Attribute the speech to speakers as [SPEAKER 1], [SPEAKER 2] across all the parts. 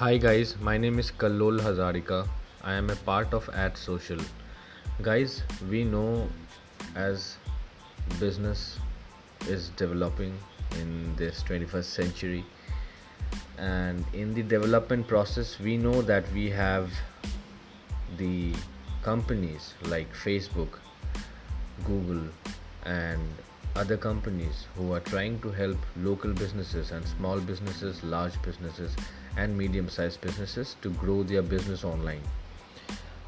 [SPEAKER 1] Hi guys, my name is Kallol Hazarika. I am a part of Adsocial. Guys, we know as business is developing in this 21st century and in the development process we know that we have the companies like Facebook, Google and other companies who are trying to help local businesses and small businesses, large businesses and medium sized businesses to grow their business online.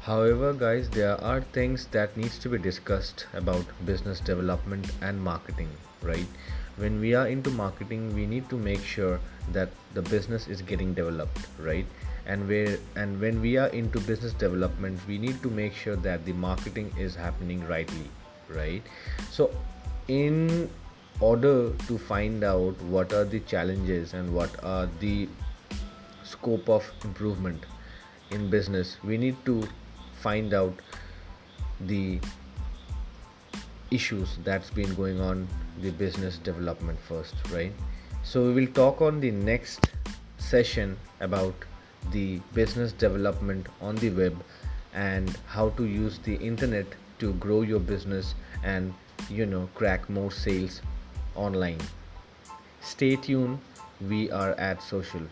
[SPEAKER 1] However guys there are things that needs to be discussed about business development and marketing right? When we are into marketing we need to make sure that the business is getting developed right? And where and when we are into business development we need to make sure that the marketing is happening rightly right? So in order to find out what are the challenges and what are the scope of improvement in business we need to find out the issues that's been going on the business development first right? So we will talk on the next session about the business development on the web and how to use the internet to grow your business and you know crack more sales online. Stay tuned. We are Adsocial